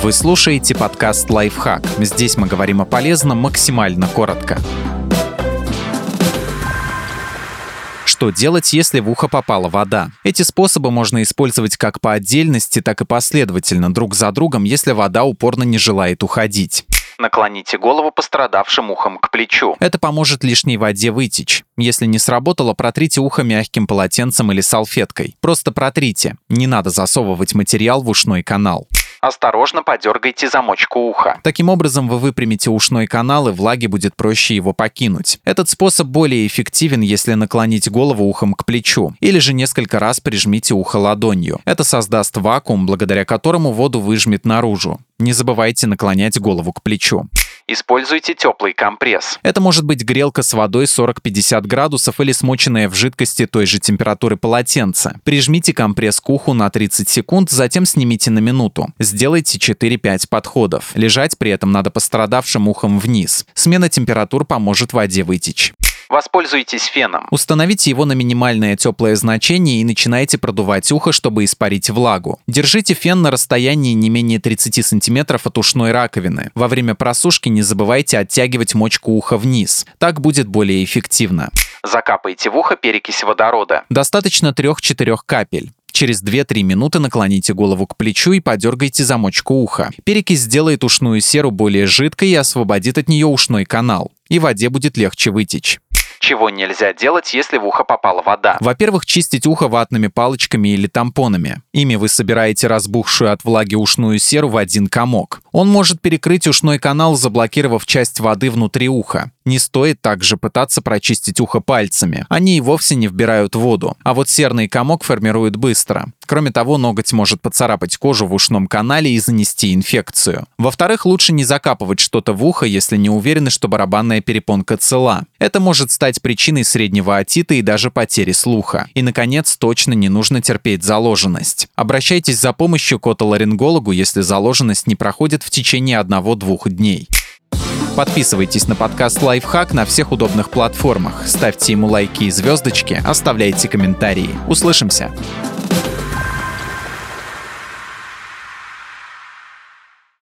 Вы слушаете подкаст «Лайфхак». Здесь мы говорим о полезном максимально коротко. Что делать, если в ухо попала вода? Эти способы можно использовать как по отдельности, так и последовательно, друг за другом, если вода упорно не желает уходить. Наклоните голову пострадавшим ухом к плечу. Это поможет лишней воде вытечь. Если не сработало, протрите ухо мягким полотенцем или салфеткой. Просто протрите. Не надо засовывать материал в ушной канал. Осторожно подергайте замочку уха. Таким образом, вы выпрямите ушной канал, и влаге будет проще его покинуть. Этот способ более эффективен, если наклонить голову ухом к плечу, или же несколько раз прижмите ухо ладонью. Это создаст вакуум, благодаря которому воду выжмет наружу. Не забывайте наклонять голову к плечу. Используйте теплый компресс. Это может быть грелка с водой 40-50 градусов или смоченная в жидкости той же температуры полотенца. Прижмите компресс к уху на 30 секунд, затем снимите на минуту. Сделайте 4-5 подходов. Лежать при этом надо пострадавшим ухом вниз. Смена температур поможет воде вытечь. Воспользуйтесь феном. Установите его на минимальное теплое значение и начинайте продувать ухо, чтобы испарить влагу. Держите фен на расстоянии не менее 30 см от ушной раковины. Во время просушки не забывайте оттягивать мочку уха вниз. Так будет более эффективно. Закапайте в ухо перекись водорода. Достаточно 3-4 капель. Через 2-3 минуты наклоните голову к плечу и подергайте замочку уха. Перекись сделает ушную серу более жидкой и освободит от нее ушной канал. И воде будет легче вытечь. Чего нельзя делать, если в ухо попала вода? Во-первых, чистить ухо ватными палочками или тампонами. Ими вы собираете разбухшую от влаги ушную серу в один комок. Он может перекрыть ушной канал, заблокировав часть воды внутри уха. Не стоит также пытаться прочистить ухо пальцами. Они и вовсе не вбирают воду. А вот серный комок формирует быстро. Кроме того, ноготь может поцарапать кожу в ушном канале и занести инфекцию. Во-вторых, лучше не закапывать что-то в ухо, если не уверены, что барабанная перепонка цела. Это может стать причиной среднего отита и даже потери слуха. И, наконец, точно не нужно терпеть заложенность. Обращайтесь за помощью к отоларингологу, если заложенность не проходит в течение одного-двух дней. Подписывайтесь на подкаст «Лайфхак» на всех удобных платформах, ставьте ему лайки и звездочки, оставляйте комментарии. Услышимся!